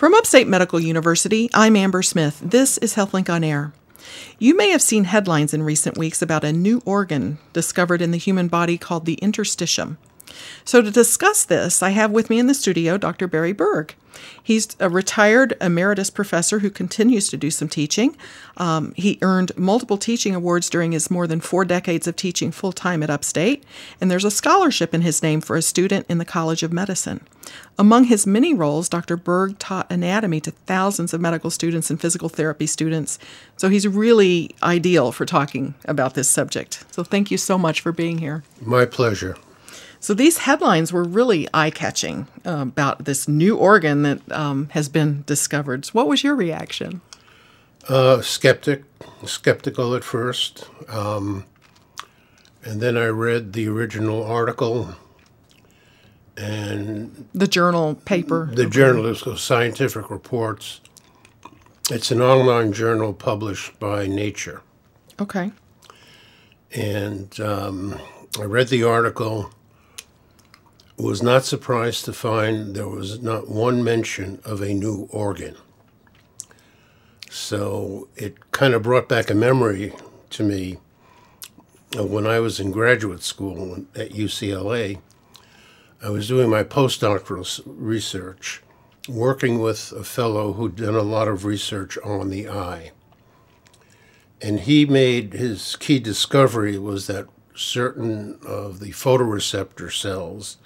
From Upstate Medical University, I'm Amber Smith. This is HealthLink on Air. You may have seen headlines in recent weeks about a new organ discovered in the human body called the interstitium. So, to discuss this, I have with me in the studio Dr. Barry Berg. He's a retired emeritus professor who continues to do some teaching. Um, he earned multiple teaching awards during his more than four decades of teaching full time at Upstate, and there's a scholarship in his name for a student in the College of Medicine. Among his many roles, Dr. Berg taught anatomy to thousands of medical students and physical therapy students, so he's really ideal for talking about this subject. So, thank you so much for being here. My pleasure. So these headlines were really eye catching uh, about this new organ that um, has been discovered. So what was your reaction? Uh, skeptic, skeptical at first, um, and then I read the original article and the journal paper. The journal is Scientific Reports. It's an online journal published by Nature. Okay. And um, I read the article was not surprised to find there was not one mention of a new organ. So it kind of brought back a memory to me of when I was in graduate school at UCLA. I was doing my postdoctoral research, working with a fellow who'd done a lot of research on the eye. And he made his key discovery was that certain of the photoreceptor cells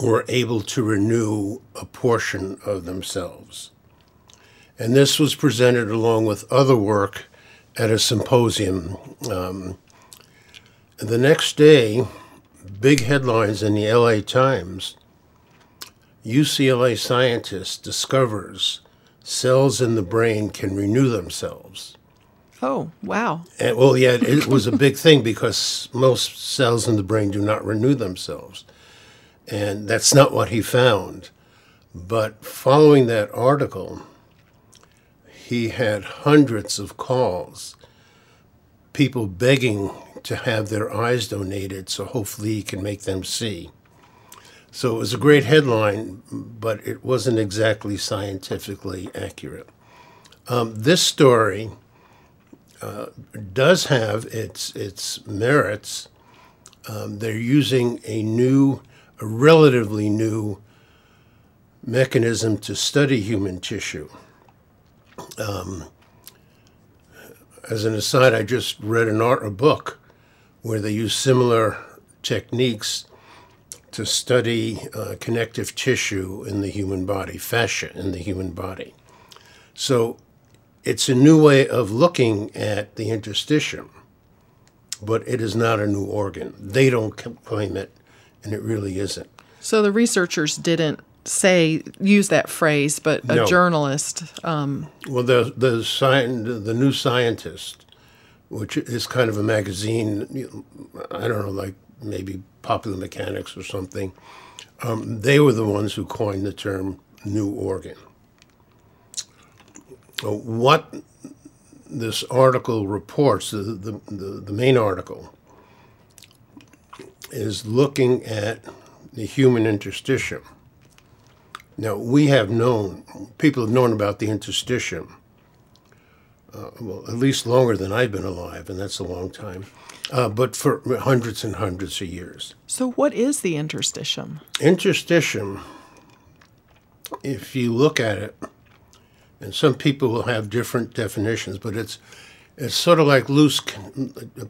were able to renew a portion of themselves. And this was presented along with other work at a symposium. Um, the next day, big headlines in the LA Times UCLA scientist discovers cells in the brain can renew themselves. Oh, wow. And, well, yeah, it was a big thing because most cells in the brain do not renew themselves. And that's not what he found. But following that article, he had hundreds of calls, people begging to have their eyes donated so hopefully he can make them see. So it was a great headline, but it wasn't exactly scientifically accurate. Um, this story uh, does have its its merits. Um, they're using a new a relatively new mechanism to study human tissue. Um, as an aside, I just read an art, a book where they use similar techniques to study uh, connective tissue in the human body, fascia in the human body. So it's a new way of looking at the interstitium, but it is not a new organ. They don't claim it and it really isn't. So the researchers didn't say use that phrase, but a no. journalist. Um, well, the the science, the new scientist, which is kind of a magazine. I don't know, like maybe Popular Mechanics or something. Um, they were the ones who coined the term new organ. What this article reports, the, the, the, the main article, is looking at the human interstitium. Now, we have known, people have known about the interstitium, uh, well, at least longer than I've been alive, and that's a long time, uh, but for hundreds and hundreds of years. So, what is the interstitium? Interstitium, if you look at it, and some people will have different definitions, but it's it's sort of like loose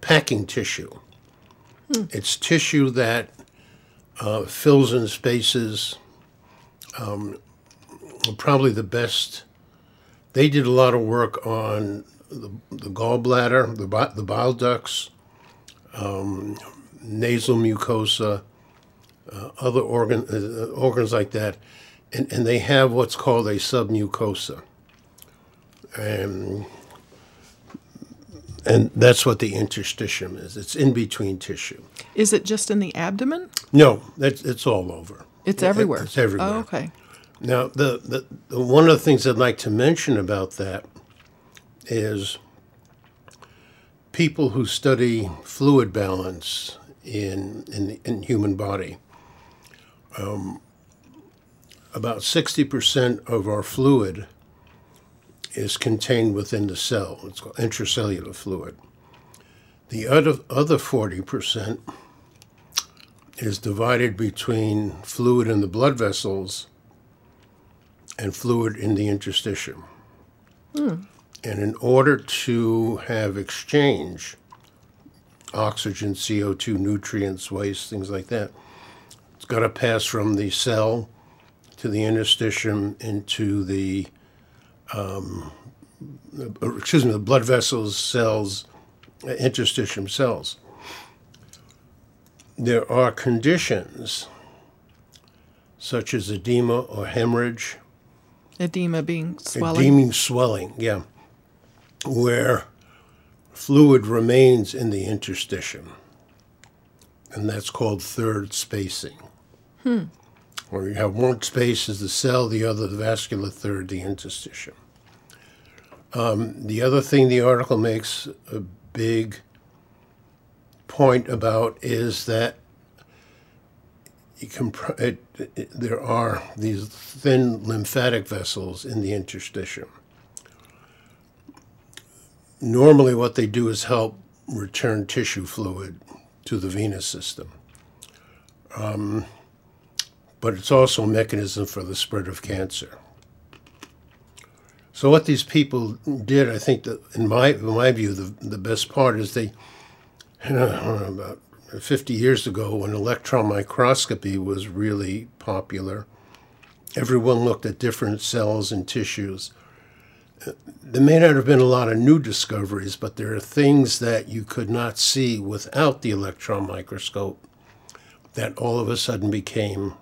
packing tissue. Hmm. It's tissue that uh, fills in spaces. Um, probably the best. They did a lot of work on the, the gallbladder, the, the bile ducts, um, nasal mucosa, uh, other organ, uh, organs like that. And, and they have what's called a submucosa. And and that's what the interstitium is. It's in between tissue. Is it just in the abdomen? No, it's, it's all over. It's everywhere. It's everywhere. Oh, okay. Now, the, the, the, one of the things I'd like to mention about that is people who study fluid balance in in, in human body. Um, about 60% of our fluid is contained within the cell. It's called intracellular fluid. The other, other 40% is divided between fluid in the blood vessels and fluid in the interstitium. Hmm. And in order to have exchange, oxygen, CO2, nutrients, waste, things like that, it's got to pass from the cell to the interstitium into the, um, excuse me, the blood vessels, cells, uh, interstitium cells. There are conditions such as edema or hemorrhage, Edema being swelling. edema swelling, yeah, where fluid remains in the interstitium. And that's called third spacing. Hmm. Where you have one space is the cell, the other the vascular third, the interstitium. Um, the other thing the article makes a big point about is that it, it, there are these thin lymphatic vessels in the interstitium. Normally, what they do is help return tissue fluid to the venous system. Um, but it's also a mechanism for the spread of cancer. So what these people did, I think that in my in my view, the the best part is they, you know, about 50 years ago when electron microscopy was really popular, everyone looked at different cells and tissues. There may not have been a lot of new discoveries, but there are things that you could not see without the electron microscope that all of a sudden became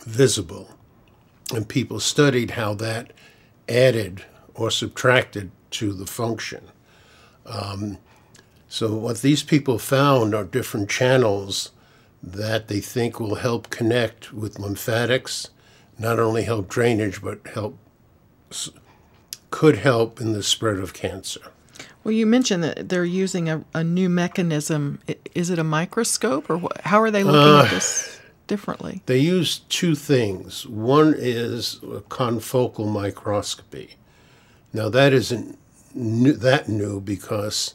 visible. And people studied how that added or subtracted to the function. Um, so, what these people found are different channels that they think will help connect with lymphatics, not only help drainage, but help could help in the spread of cancer. Well, you mentioned that they're using a, a new mechanism. Is it a microscope, or what, how are they looking at this differently? They use two things. One is confocal microscopy. Now that isn't new, that new because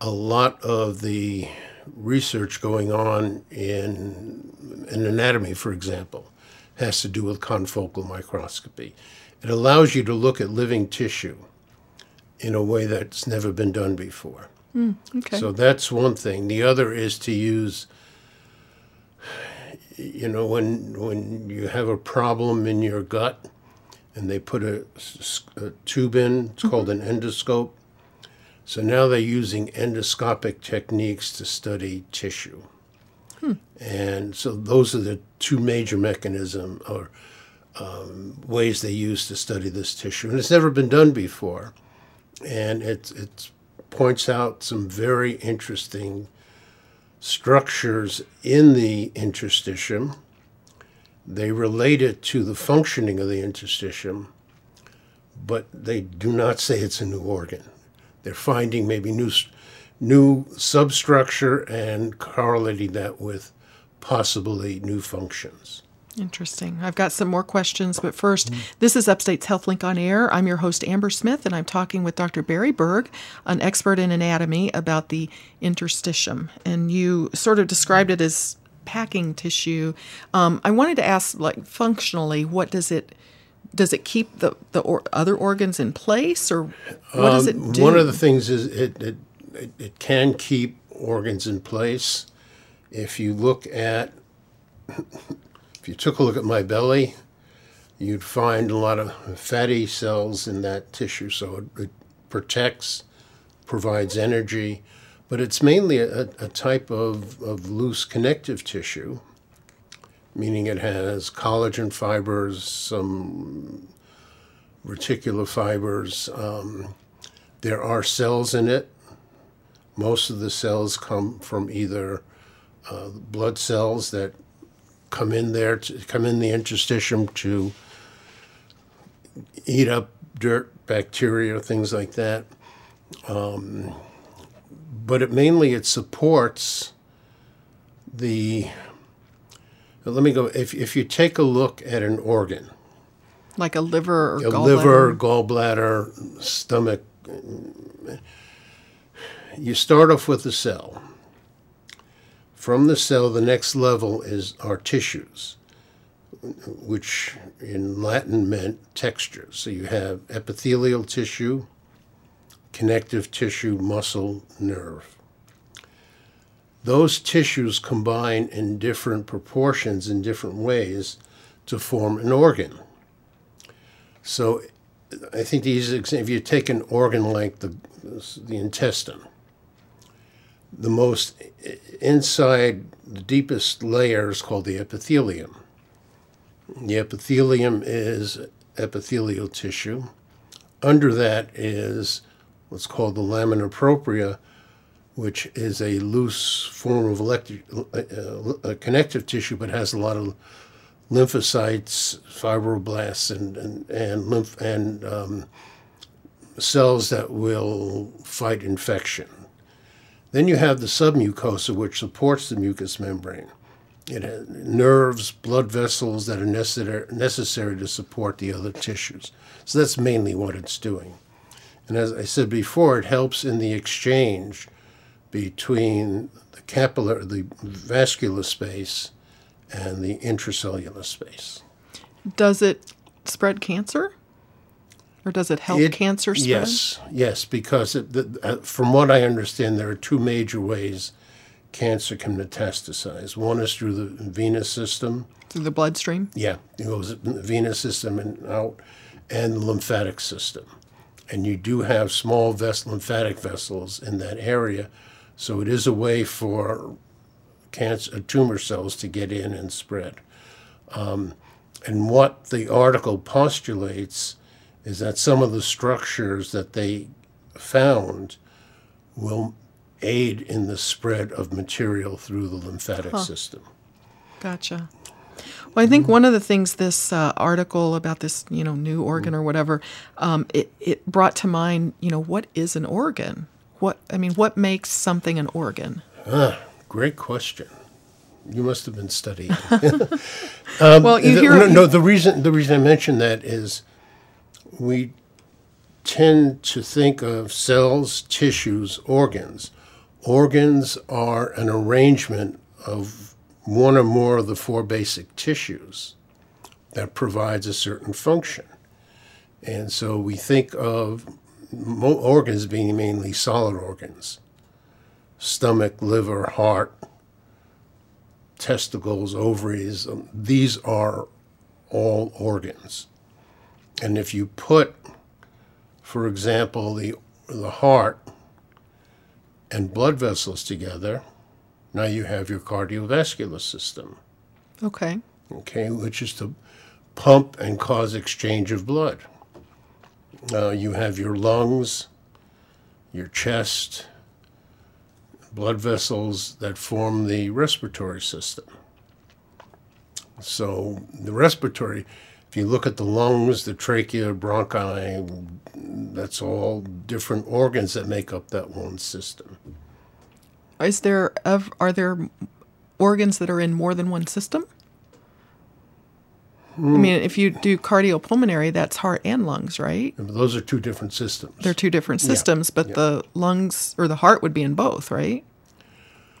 a lot of the research going on in in anatomy, for example, has to do with confocal microscopy. It allows you to look at living tissue in a way that's never been done before. Hmm, okay. So that's one thing. The other is to use, you know, when when you have a problem in your gut, and they put a tube in. It's called an endoscope. So now they're using endoscopic techniques to study tissue. And so those are the two major mechanism or um, ways they use to study this tissue, and it's never been done before. And it it points out some very interesting structures in the interstitium. They relate it to the functioning of the interstitium, but they do not say it's a new organ. They're finding maybe new, new substructure and correlating that with possibly new functions. Interesting. I've got some more questions, but first, this is Upstate's HealthLink on Air. I'm your host, Amber Smith, and I'm talking with Dr. Barry Berg, an expert in anatomy, about the interstitium. And you sort of described it as packing tissue. Um, I wanted to ask, like, functionally, what does it does it keep the the or, other organs in place, or what does it do? One of the things is it, it, it, it can keep organs in place. If you look at, if you took a look at my belly, you'd find a lot of fatty cells in that tissue. So it, it protects, provides energy, but it's mainly a, a type of, of loose connective tissue, meaning it has collagen fibers, some reticular fibers. Um, there are cells in it. Most of the cells come from either uh, blood cells that come in there, to, come in the interstitium to eat up dirt, bacteria, things like that. Um, but it mainly it supports the let me go. If, if you take a look at an organ, Like a liver or a gallbladder? liver, gallbladder, stomach, you start off with the cell. From the cell, the next level is our tissues, which in Latin meant texture. So you have epithelial tissue, connective tissue, muscle, nerve. Those tissues combine in different proportions in different ways to form an organ. So I think the easiest example, if you take an organ like the, the intestine, the most inside, the deepest layer is called the epithelium. The epithelium is epithelial tissue. Under that is what's called the lamina propria, which is a loose form of uh, uh, connective tissue, but has a lot of lymphocytes, fibroblasts, and and and lymph and um, cells that will fight infection. Then you have the submucosa, which supports the mucous membrane. It has nerves, blood vessels that are necessary necessary to support the other tissues. So that's mainly what it's doing. And as I said before, it helps in the exchange between the capillary, the vascular space, and the intracellular space. Does it spread cancer? Or does it help It- cancer spread? Yes, yes, because it, the, uh, from what I understand, there are two major ways cancer can metastasize. One is through the venous system. Through the bloodstream? Yeah, it goes in the venous system and out, and the lymphatic system. And you do have small ves- lymphatic vessels in that area, so it is a way for cancer uh, tumor cells to get in and spread. Um, and what the article postulates is that some of the structures that they found will aid in the spread of material through the lymphatic system. Gotcha. Well, I think one of the things this uh, article about this, you know, new organ or whatever, um, it it brought to mind, you know, what is an organ? What I mean, what makes something an organ? Ah, Great question. You must have been studying. well, you The- hear no, no, the reason the reason I mentioned that is we tend to think of cells, tissues, organs. Organs are an arrangement of one or more of the four basic tissues that provides a certain function. And so we think of organs being mainly solid organs stomach, liver, heart, testicles, ovaries, um, these are all organs. And if you put, for example, the, the heart and blood vessels together, now you have your cardiovascular system, okay. okay, which is to pump and cause exchange of blood. Uh, you have your lungs, your chest, blood vessels that form the respiratory system. So the respiratory, if you look at the lungs, the trachea, bronchi, that's all different organs that make up that one system. Is there are there organs that are in more than one system? I hmm. mean, if you do cardiopulmonary, that's heart and lungs, right? Those are two different systems. They're two different systems, but the lungs or the heart would be in both, right?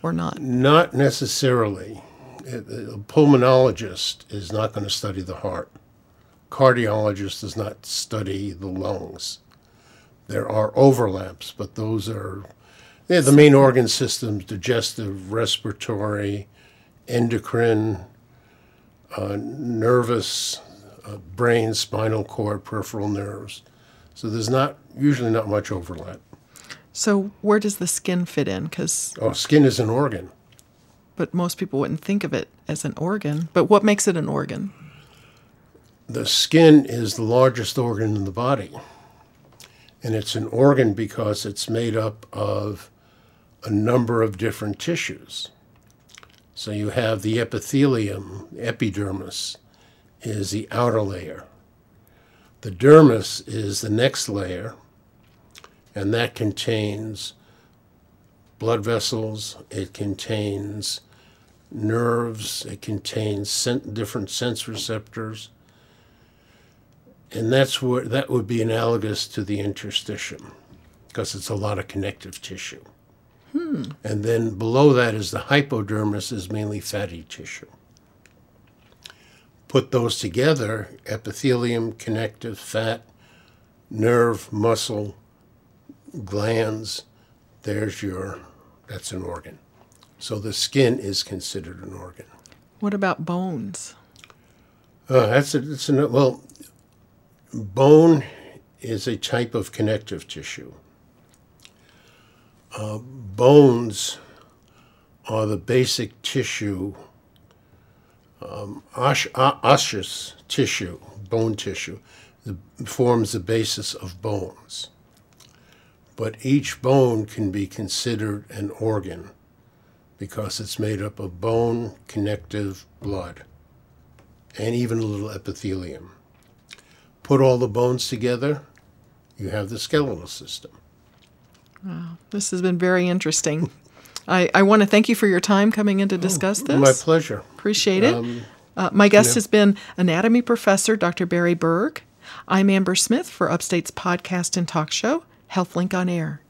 Or not? Not necessarily. A pulmonologist is not going to study the heart. Cardiologist does not study the lungs. There are overlaps, but those are yeah, the main organ systems digestive, respiratory, endocrine, uh, nervous, uh, brain, spinal cord, peripheral nerves. So there's not usually not much overlap. So where does the skin fit in? Because Oh, skin is an organ. but most people wouldn't think of it as an organ. But what makes it an organ? The skin is the largest organ in the body. And it's an organ because it's made up of a number of different tissues. So you have the epithelium, epidermis is the outer layer. The dermis is the next layer, and that contains blood vessels, it contains nerves, it contains different sense receptors. And that's what that would be analogous to the interstitium because it's a lot of connective tissue. And then below that is the hypodermis, is mainly fatty tissue. Put those together epithelium, connective, fat, nerve, muscle, glands there's your, that's an organ. So the skin is considered an organ. What about bones? Uh, that's a, that's a, well, bone is a type of connective tissue. Uh, bones are the basic tissue, um, osseous tissue, bone tissue, that forms the basis of bones. But each bone can be considered an organ because it's made up of bone, connective, blood, and even a little epithelium. Put all the bones together, you have the skeletal system. Wow, This has been very interesting. I, I want to thank you for your time coming in to discuss this. My pleasure. Appreciate it. uh, my guest has been anatomy professor Dr. Barry Berg. I'm Amber Smith for Upstate's podcast and talk show, HealthLink on Air.